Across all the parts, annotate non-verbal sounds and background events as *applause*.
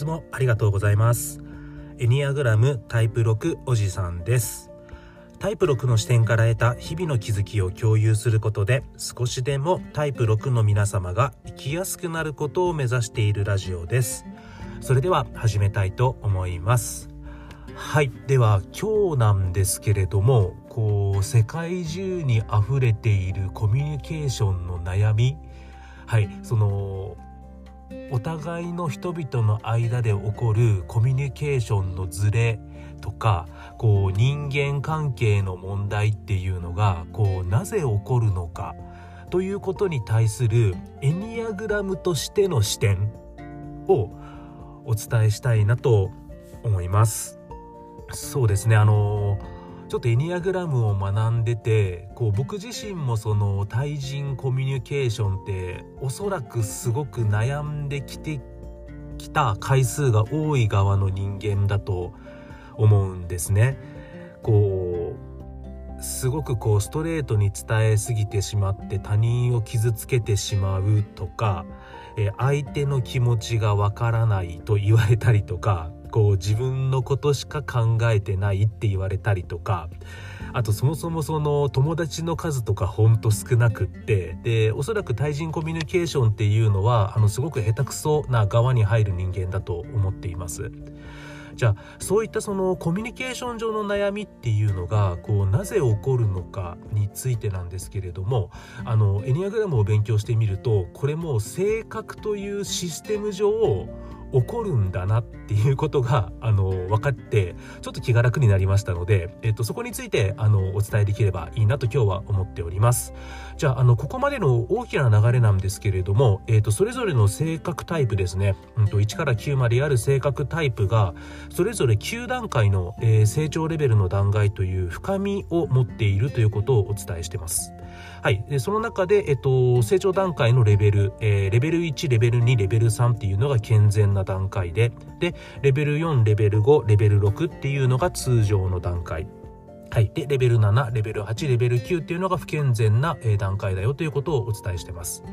つもありがとうございます。エニアグラムタイプ6おじさんです。タイプ6の視点から得た日々の気づきを共有することで少しでもタイプ6の皆様が生きやすくなることを目指しているラジオです。それでは始めたいと思います。はい。では今日なんですけれどもこう世界中に溢れているコミュニケーションの悩み。はい。そのお互いの人々の間で起こるコミュニケーションのズレとかこう人間関係の問題っていうのがこうなぜ起こるのかということに対するエニアグラムとしての視点をお伝えしたいなと思います。そうですねあのちょっとエニアグラムを学んでてこう僕自身もその対人コミュニケーションっておそらくすごく悩んできてきた回数が多い側の人間だと思うんですね。こうすごくこうストレートに伝えすぎてしまって他人を傷つけてしまうとか、え相手の気持ちがわからないと言われたりとかこう自分のことしか考えてないって言われたりとかあとそもそもその友達の数とかほんと少なくってでおそらく対人コミュニケーションっていうのはあのすごく下手くそな側に入る人間だと思っています。じゃあそういったそのコミュニケーション上の悩みっていうのがこうなぜ起こるのかについてなんですけれどもあのエニアグラムを勉強してみるとこれも性格というシステム上起こるんだなっていうことが *laughs* あの分かってちょっと気が楽になりましたので、えっと、そこについてあのお伝えできればいいなと今日は思っております。じゃああのここまでの大きな流れなんですけれども、えっと、それぞれの性格タイプですね、うん、と1から9まである性格タイプがそれぞれ9段階の、えー、成長レベルの段階という深みを持っているということをお伝えしてます。はい。その中で、えっと、成長段階のレベル、えー、レベル1、レベル2、レベル3っていうのが健全な段階で、で、レベル4、レベル5、レベル6っていうのが通常の段階。はい。で、レベル7、レベル8、レベル9っていうのが不健全な、えー、段階だよということをお伝えしてます。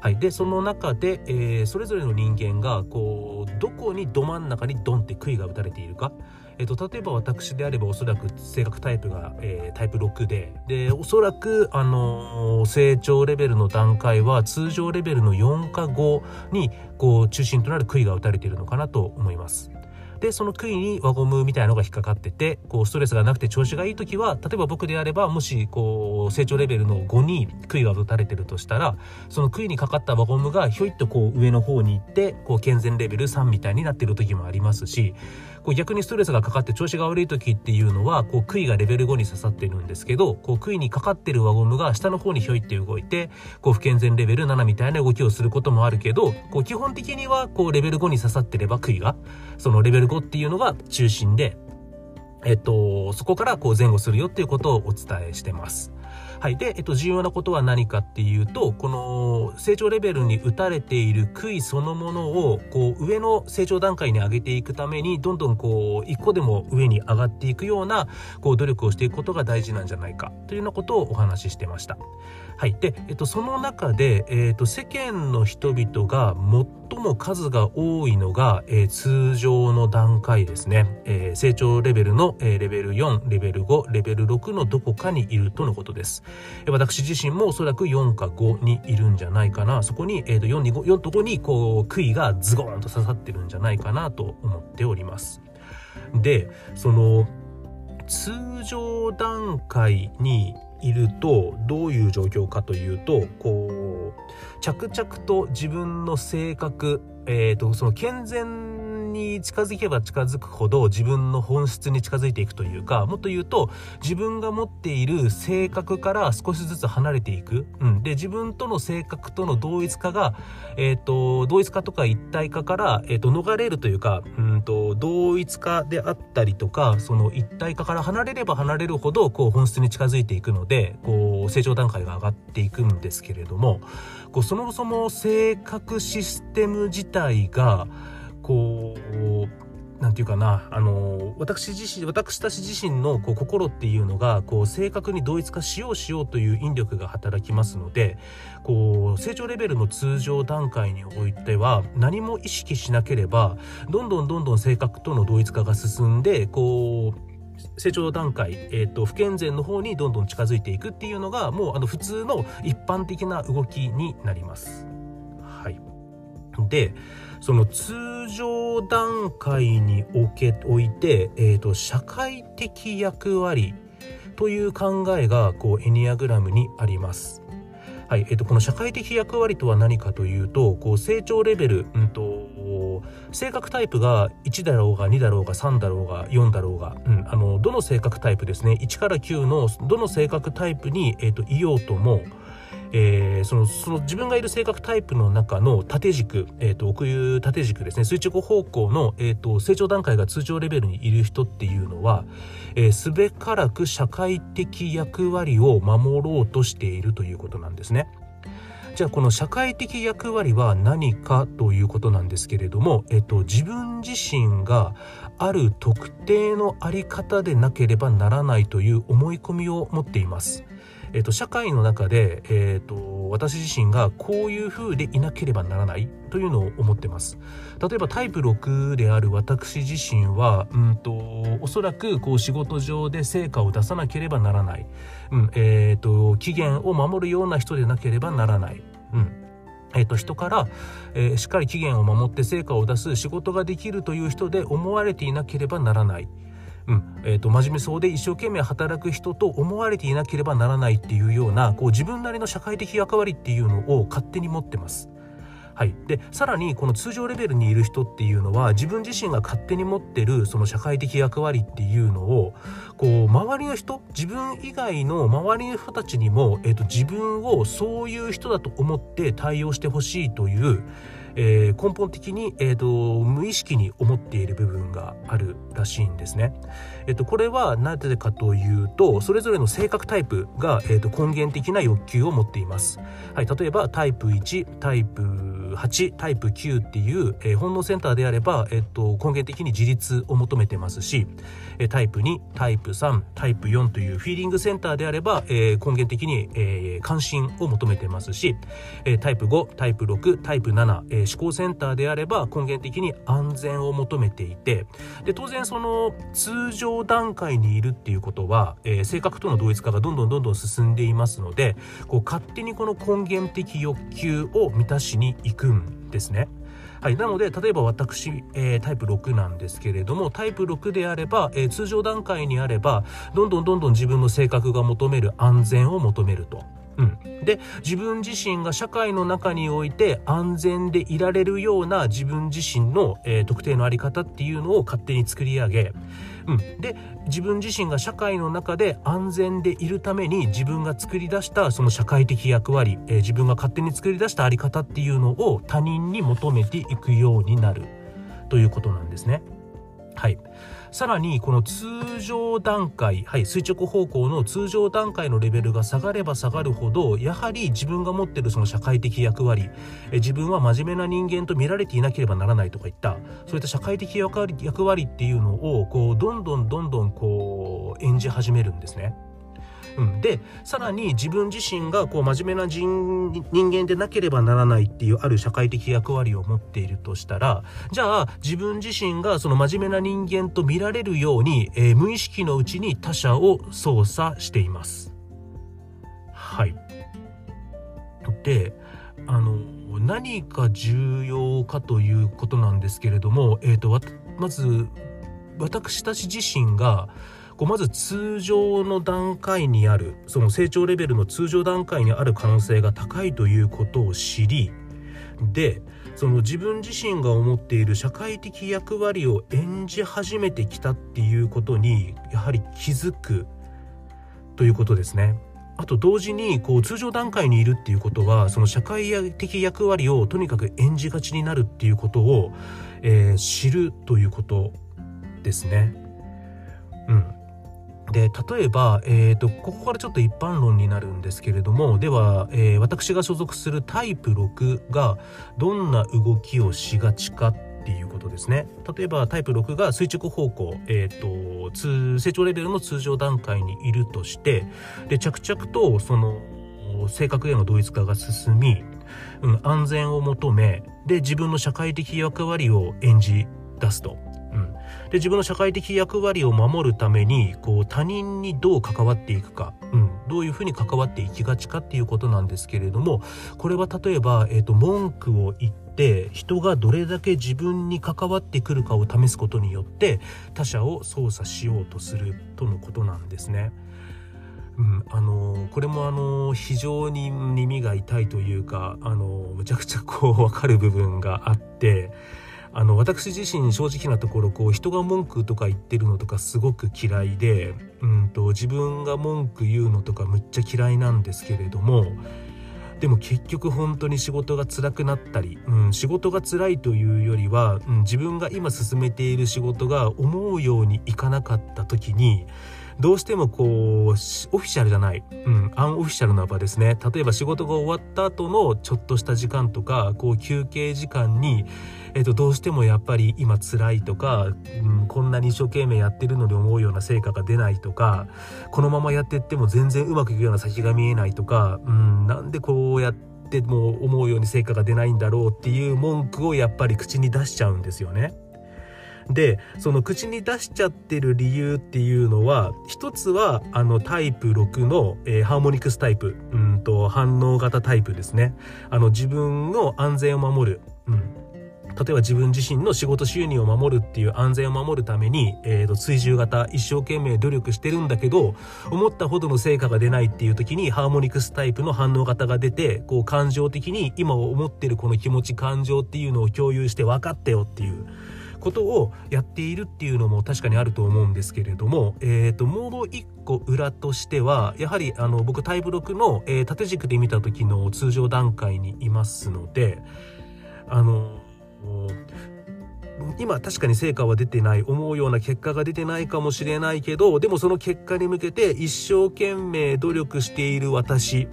はい。で、その中で、えー、それぞれの人間が、こう、どこにど真ん中にドンって杭が打たれているか。えっと、例えば私であればおそらく性格タイプが、えー、タイプ6で、で、おそらく、あのー、成長レベルの段階は通常レベルの4か5に、こう、中心となる杭が打たれているのかなと思います。で、その杭に輪ゴムみたいなのが引っかかってて、こう、ストレスがなくて調子がいい時は、例えば僕であれば、もし、こう、成長レベルの5に杭が打たれてるとしたら、その杭にかかった輪ゴムがひょいっとこう、上の方に行って、こう、健全レベル3みたいになってる時もありますし、こう逆にストレスがかかって調子が悪い時っていうのは、こう、杭がレベル5に刺さってるんですけど、こう、杭にかかってる輪ゴムが下の方にひょいって動いて、こう、不健全レベル7みたいな動きをすることもあるけど、こう、基本的には、こう、レベル5に刺さってれば杭が、そのレベル5っていうのが中心で、えっと、そこからこう前後するよっていうことをお伝えしてます。はい。で、えっと、重要なことは何かっていうと、この成長レベルに打たれている杭そのものを、こう、上の成長段階に上げていくために、どんどんこう、一個でも上に上がっていくような、こう、努力をしていくことが大事なんじゃないか、というようなことをお話ししてました。はい。で、えっと、その中で、えっと、世間の人々が最も数が多いのが、えー、通常の段階ですね。えー、成長レベルの、え、レベル4、レベル5、レベル6のどこかにいるとのことです。私自身もおそらく4か5にいるんじゃないかな。そこに、えっ、と、4に5、4と5に、こう、杭がズゴーンと刺さってるんじゃないかなと思っております。で、その、通常段階にいるとどういう状況かというとこう着々と自分の性格、えーと、その健全に近づけば近づくほど自分の本質に近づいていくというかもっと言うと自分が持っている性格から少しずつ離れていく、うん、で自分との性格との同一化が、えーと、同一化とか一体化から、えーと、逃れるというか、うんと、同一化であったりとかその一体化から離れれば離れるほどこう本質に近づいていくのでこう成長段階が上がっていくんですけれどもこうそもそも性格システム自体がこうなんていうかな、あの、私自身、私たち自身のこう心っていうのが、こう、正確に同一化しようしようという引力が働きますので、こう、成長レベルの通常段階においては、何も意識しなければ、どんどんどんどん性格との同一化が進んで、こう、成長段階、えーと、不健全の方にどんどん近づいていくっていうのがもうあの普通の一般的な動きになります。はい、でその通常段階におけおいて、えーと、社会的役割という考えがこうエニアグラムにあります。はいえーと、この社会的役割とは何かというとこう成長レベル、うんと性格タイプが1だろうが2だろうが3だろうが4だろうが、うん、あのどの性格タイプですね1から9のどの性格タイプに、えーと、いようとも、えー、そのその自分がいる性格タイプの中の縦軸、えーと、奥行縦軸ですね垂直方向の、えーと、成長段階が通常レベルにいる人っていうのは、えー、すべからく社会的役割を守ろうとしているということなんですね。じゃあこの社会的役割は何かということなんですけれども、えっと、自分自身がある特定の在り方でなければならないという思い込みを持っています。えっと、社会の中で、えっと、私自身がこういう風でいなければならないというのを思ってます。例えばタイプ6である私自身は、うんと、おそらくこう仕事上で成果を出さなければならない。うん、えっ、と、期限を守るような人でなければならない。うん。えっ、と、人から、えー、しっかり期限を守って成果を出す仕事ができるという人で思われていなければならない。うん。えっ、と、真面目そうで一生懸命働く人と思われていなければならないっていうような、こう自分なりの社会的役割っていうのを勝手に持ってます。はい、でさらにこの通常レベルにいる人っていうのは自分自身が勝手に持ってるその社会的役割っていうのをこう周りの人自分以外の周りの人たちにも、えーと、自分をそういう人だと思って対応してほしいというえー、根本的に、えーと、無意識に思っている部分があるらしいんですね。えーと、これはなぜかというとそれぞれの性格タイプが、えーと、根源的な欲求を持っています。はい、例えばタイプ1タイプ8タイプ9っていう、えー、本能センターであれば、えー、と根源的に自立を求めてますし、えタイプ2タイプ3タイプ4というフィーリングセンターであれば、え根源的に、え関心を求めてますし、えタイプ5タイプ6タイプ7、え思考センターであれば根源的に安全を求めていてで当然その通常段階にいるっていうことは、えー、性格との同一化がどんどんどんどん進んでいますのでこう勝手にこの根源的欲求を満たしに行くんですね。はい、なので例えば私、えー、タイプ6なんですけれどもタイプ6であれば、えー、通常段階にあればどんどんどんどん自分の性格が求める安全を求めると。うん、で自分自身が社会の中において安全でいられるような自分自身の、えー、特定の在り方っていうのを勝手に作り上げ、うん、で自分自身が社会の中で安全でいるために自分が作り出したその社会的役割、えー、自分が勝手に作り出した在り方っていうのを他人に求めていくようになるということなんですね。はい。さらにこの通常段階、はい、垂直方向の通常段階のレベルが下がれば下がるほどやはり自分が持ってるその社会的役割え自分は真面目な人間と見られていなければならないとかいったそういった社会的役割役割っていうのをこうどんどんどんどんこう演じ始めるんですね。うん、でさらに自分自身がこう真面目な人間でなければならないっていうある社会的役割を持っているとしたらじゃあ自分自身がその真面目な人間と見られるように、えー、無意識のうちに他者を操作しています。はい。であの何が重要かということなんですけれども、えーと、とまず私たち自身がこうまず通常の段階にあるその成長レベルの通常段階にある可能性が高いということを知りでその自分自身が思っている社会的役割を演じ始めてきたっていうことにやはり気づくということですね。あと同時にこう通常段階にいるっていうことはその社会的役割をとにかく演じがちになるっていうことを、えー、知るということですね。うん、で例えば、えーと、ここからちょっと一般論になるんですけれどもでは、えー、私が所属するタイプ6がどんな動きをしがちかっていうことですね例えばタイプ6が垂直方向、えーと、と成長レベルの通常段階にいるとしてで着々とその性格への同一化が進み、うん、安全を求めで自分の社会的役割を演じ出すと。で自分の社会的役割を守るためにこう他人にどう関わっていくか、うん、どういうふうに関わっていきがちかっていうことなんですけれどもこれは例えば、えーと、文句を言って人がどれだけ自分に関わってくるかを試すことによって他者を操作しようとするとのことなんですね。うん、あのこれもあの非常に耳が痛いというかあのむちゃくちゃこう分かる部分があってあの私自身正直なところこう人が文句とか言ってるのとかすごく嫌いで、うんと、自分が文句言うのとかむっちゃ嫌いなんですけれどもでも結局本当に仕事が辛くなったり、うん、仕事が辛いというよりは、うん、自分が今進めている仕事が思うようにいかなかった時にどうしてもこう、オフィシャルじゃない、うん、アンオフィシャルな場ですね。例えば仕事が終わった後のちょっとした時間とか、こう休憩時間に、えっ、と、どうしてもやっぱり今辛いとか、うん、こんなに一生懸命やってるのに思うような成果が出ないとか、このままやってっても全然うまくいくような先が見えないとか、うん、なんでこうやっても思うように成果が出ないんだろうっていう文句をやっぱり口に出しちゃうんですよね。でその口に出しちゃってる理由っていうのは一つはあのタイプ6の、えー、ハーモニクスタイプうんと反応型タイプですね。あの自分の安全を守る、うん、例えば自分自身の仕事収入を守るっていう安全を守るために、えーと、追従型一生懸命努力してるんだけど思ったほどの成果が出ないっていう時にハーモニクスタイプの反応型が出てこう感情的に今思ってるこの気持ち感情っていうのを共有して分かってよっていう。ことをやっているっていうのも確かにあると思うんですけれども、えー、ともう一個裏としてはやはりあの僕タイプ6の、えー、縦軸で見た時の通常段階にいますのであの今確かに成果は出てない思うような結果が出てないかもしれないけどでもその結果に向けて一生懸命努力している私。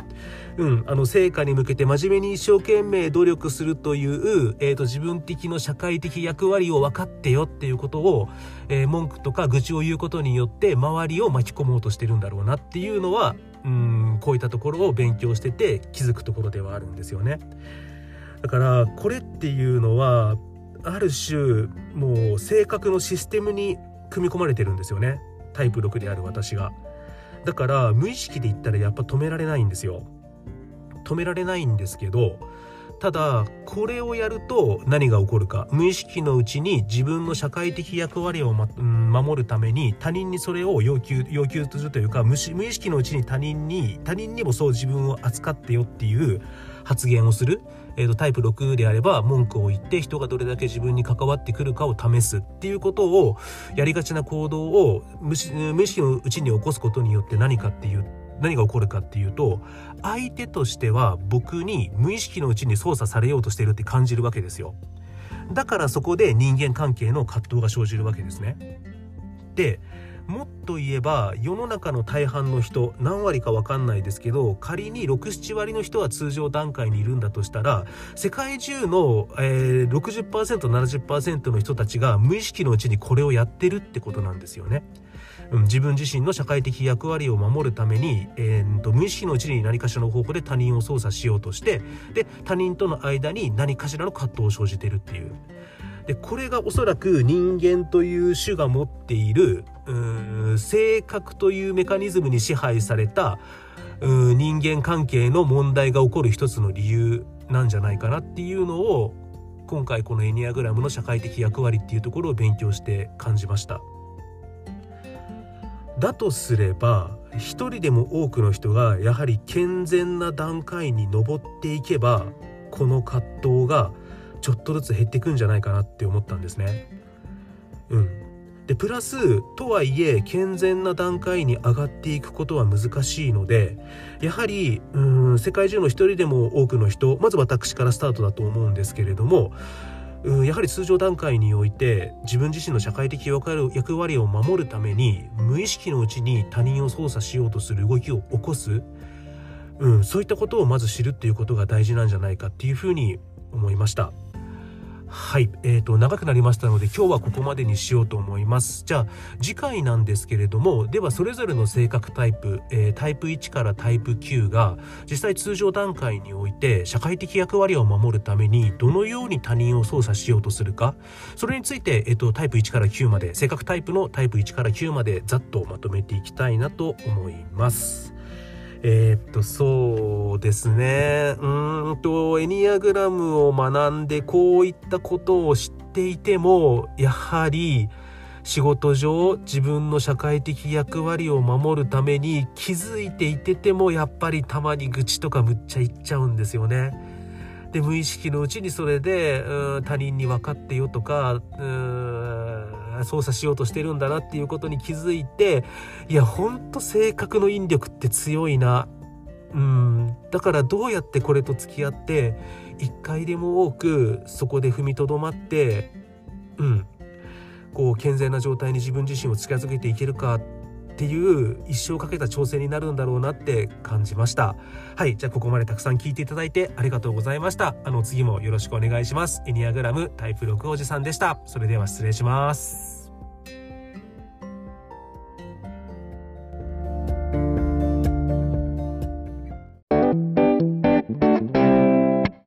うん、あの成果に向けて真面目に一生懸命努力するという、えーと、自分的の社会的役割を分かってよっていうことを、えー、文句とか愚痴を言うことによって周りを巻き込もうとしてるんだろうなっていうのは、うん、こういったところを勉強してて気づくところではあるんですよね。だからこれっていうのはある種もう性格のシステムに組み込まれてるんですよね。タイプ6である私が。だから無意識で言ったらやっぱ止められないんですよ。止められないんですけどただこれをやると何が起こるか。無意識のうちに自分の社会的役割を、ま、守るために他人にそれを要求要求するというか無意識のうちに他人に他人にもそう自分を扱ってよっていう発言をする、えーと、タイプ6であれば文句を言って人がどれだけ自分に関わってくるかを試すっていうことをやりがちな行動を無意識のうちに起こすことによって何かっていう何が起こるかっていうと相手としては僕に無意識のうちに操作されようとしてるって感じるわけですよだからそこで人間関係の葛藤が生じるわけですねでもっと言えば世の中の大半の人何割か分かんないですけど仮に67割の人は通常段階にいるんだとしたら世界中の、えー、60%70% の人たちが無意識のうちにこれをやってるってことなんですよね。うん、自分自身の社会的役割を守るために、えーと、無意識のうちに何かしらの方法で他人を操作しようとしてで他人との間に何かしらの葛藤を生じてるっていう。でこれがおそらく人間という種が持っているう性格というメカニズムに支配された人間関係の問題が起こる一つの理由なんじゃないかなっていうのを今回このエニアグラムの社会的役割っていうところを勉強して感じました。だとすれば一人でも多くの人がやはり健全な段階に上っていけばこの葛藤がちょっとずつ減っていくんじゃないかなって思ったんですね。うん、でプラスとはいえ健全な段階に上がっていくことは難しいのでやはりうん世界中の一人でも多くの人まず私からスタートだと思うんですけれどもやはり通常段階において自分自身の社会的役割を守るために無意識のうちに他人を操作しようとする動きを起こす、うん、そういったことをまず知るっていうことが大事なんじゃないかっていうふうに思いました。はい、えーと、長くなりましたので今日はここまでにしようと思いますじゃあ次回なんですけれどもではそれぞれの性格タイプ、えー、タイプ1からタイプ9が実際通常段階において社会的役割を守るためにどのように他人を操作しようとするかそれについて、えーと、タイプ1から9まで性格タイプのタイプ1から9までざっとまとめていきたいなと思います。えー、っと、そうですね。うんと、エニアグラムを学んでこういったことを知っていても、やはり仕事上自分の社会的役割を守るために気づいていてても、やっぱりたまに愚痴とかむっちゃ言っちゃうんですよね。で、無意識のうちにそれで、他人に分かってよとか、操作しようとしてるんだなっていうことに気づいていやほんと性格の引力って強いな。うん。だからどうやってこれと付き合って一回でも多くそこで踏みとどまってうん。こう健全な状態に自分自身を近づけていけるかっていう一生かけた挑戦になるんだろうなって感じました。はいじゃあここまでたくさん聞いていただいてありがとうございました。あの次もよろしくお願いします。エニアグラムタイプ6おじさんでした。それでは失礼します。